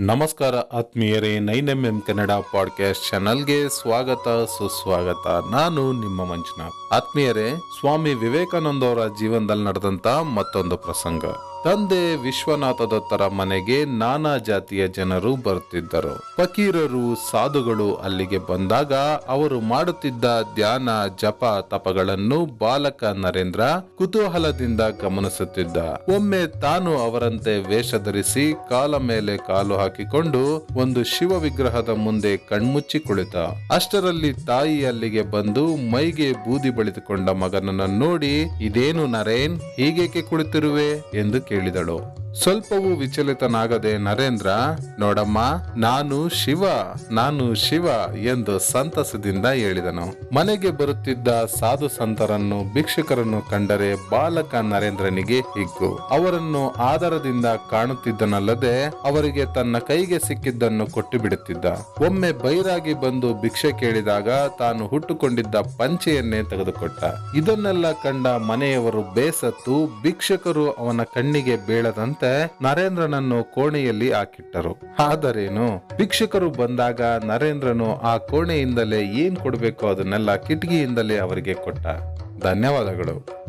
ನಮಸ್ಕಾರ ಆತ್ಮೀಯರೇ nine M M Kannada podcast ಚಾನಲ್ಗೆ ಸ್ವಾಗತ, ಸುಸ್ವಾಗತ. ನಾನು ನಿಮ್ಮ ಮಂಜುನಾಥ್. ಆತ್ಮೀಯರೇ, ಸ್ವಾಮಿ ವಿವೇಕಾನಂದ ಅವರ ಜೀವನದಲ್ಲಿ ನಡೆದಂತ ಮತ್ತೊಂದು ಪ್ರಸಂಗ. ತಂದೆ ವಿಶ್ವನಾಥ ದತ್ತರ ಮನೆಗೆ ನಾನಾ ಜಾತಿಯ ಜನರು ಬರುತ್ತಿದ್ದರು ಫಕೀರರು, ಸಾಧುಗಳು ಅಲ್ಲಿಗೆ ಬಂದಾಗ ಅವರು ಮಾಡುತ್ತಿದ್ದ ಧ್ಯಾನ, ಜಪ, ತಪಗಳನ್ನು ಬಾಲಕ ನರೇಂದ್ರ ಕುತೂಹಲದಿಂದ ಗಮನಿಸುತ್ತಿದ್ದ. ಒಮ್ಮೆ ತಾನು ಅವರಂತೆ ವೇಷ ಧರಿಸಿ ಕಾಲ ಮೇಲೆ ಕಾಲು ಹಾಕಿಕೊಂಡು ಒಂದು ಶಿವ ವಿಗ್ರಹದ ಮುಂದೆ ಕಣ್ಮುಚ್ಚಿ ಕುಳಿತ. ಅಷ್ಟರಲ್ಲಿ ತಾಯಿ ಅಲ್ಲಿಗೆ ಬಂದು ಮೈಗೆ ಬೂದಿ ಬಳಿದುಕೊಂಡ ಮಗನನ್ನು ನೋಡಿ, ಇದೇನು ನರೇನ್, ಹೀಗೇಕೆ ಕುಳಿತಿರುವೆ? ಎಂದು ಕೇಳಿದಳು. ಸ್ವಲ್ಪವೂ ವಿಚಲಿತನಾಗದೆ, ನರೇಂದ್ರ, ನೋಡಮ್ಮ, ನಾನು ಶಿವ ನಾನು ಶಿವ ಎಂದು ಸಂತಸದಿಂದ ಹೇಳಿದನು. ಮನೆಗೆ ಬರುತ್ತಿದ್ದ ಸಾಧು ಸಂತರನ್ನು, ಭಿಕ್ಷುಕರನ್ನು ಕಂಡರೆ ಬಾಲಕ ನರೇಂದ್ರನಿಗೆ ಹಿಗ್ಗು. ಅವರನ್ನು ಆದರದಿಂದ ಕಾಣುತ್ತಿದ್ದನಲ್ಲದೆ, ಅವರಿಗೆ ತನ್ನ ಕೈಗೆ ಸಿಕ್ಕಿದ್ದನ್ನು ಕೊಟ್ಟು ಬಿಡುತ್ತಿದ್ದ ಒಮ್ಮೆ ಬೈರಾಗಿ ಬಂದು ಭಿಕ್ಷೆ ಕೇಳಿದಾಗ ತಾನು ಹುಟ್ಟುಕೊಂಡಿದ್ದ ಪಂಚೆಯನ್ನೇ ತೆಗೆದುಕೊಟ್ಟ. ಇದನ್ನೆಲ್ಲ ಕಂಡ ಮನೆಯವರು ಬೇಸತ್ತು, ಭಿಕ್ಷಕರು ಅವನ ಕಣ್ಣಿಗೆ ಬೀಳದಂತೆ ನರೇಂದ್ರನನ್ನು ಕೋಣೆಯಲ್ಲಿ ಹಾಕಿಟ್ಟರು. ಆದರೇನು? ಭಿಕ್ಷುಕರು ಬಂದಾಗ ನರೇಂದ್ರನು ಆ ಕೋಣೆಯಿಂದಲೇ ಏನ್ ಕೊಡಬೇಕು ಅದನ್ನೆಲ್ಲ ಕಿಟಕಿಯಿಂದಲೇ ಅವರಿಗೆ ಕೊಟ್ಟ. ಧನ್ಯವಾದಗಳು.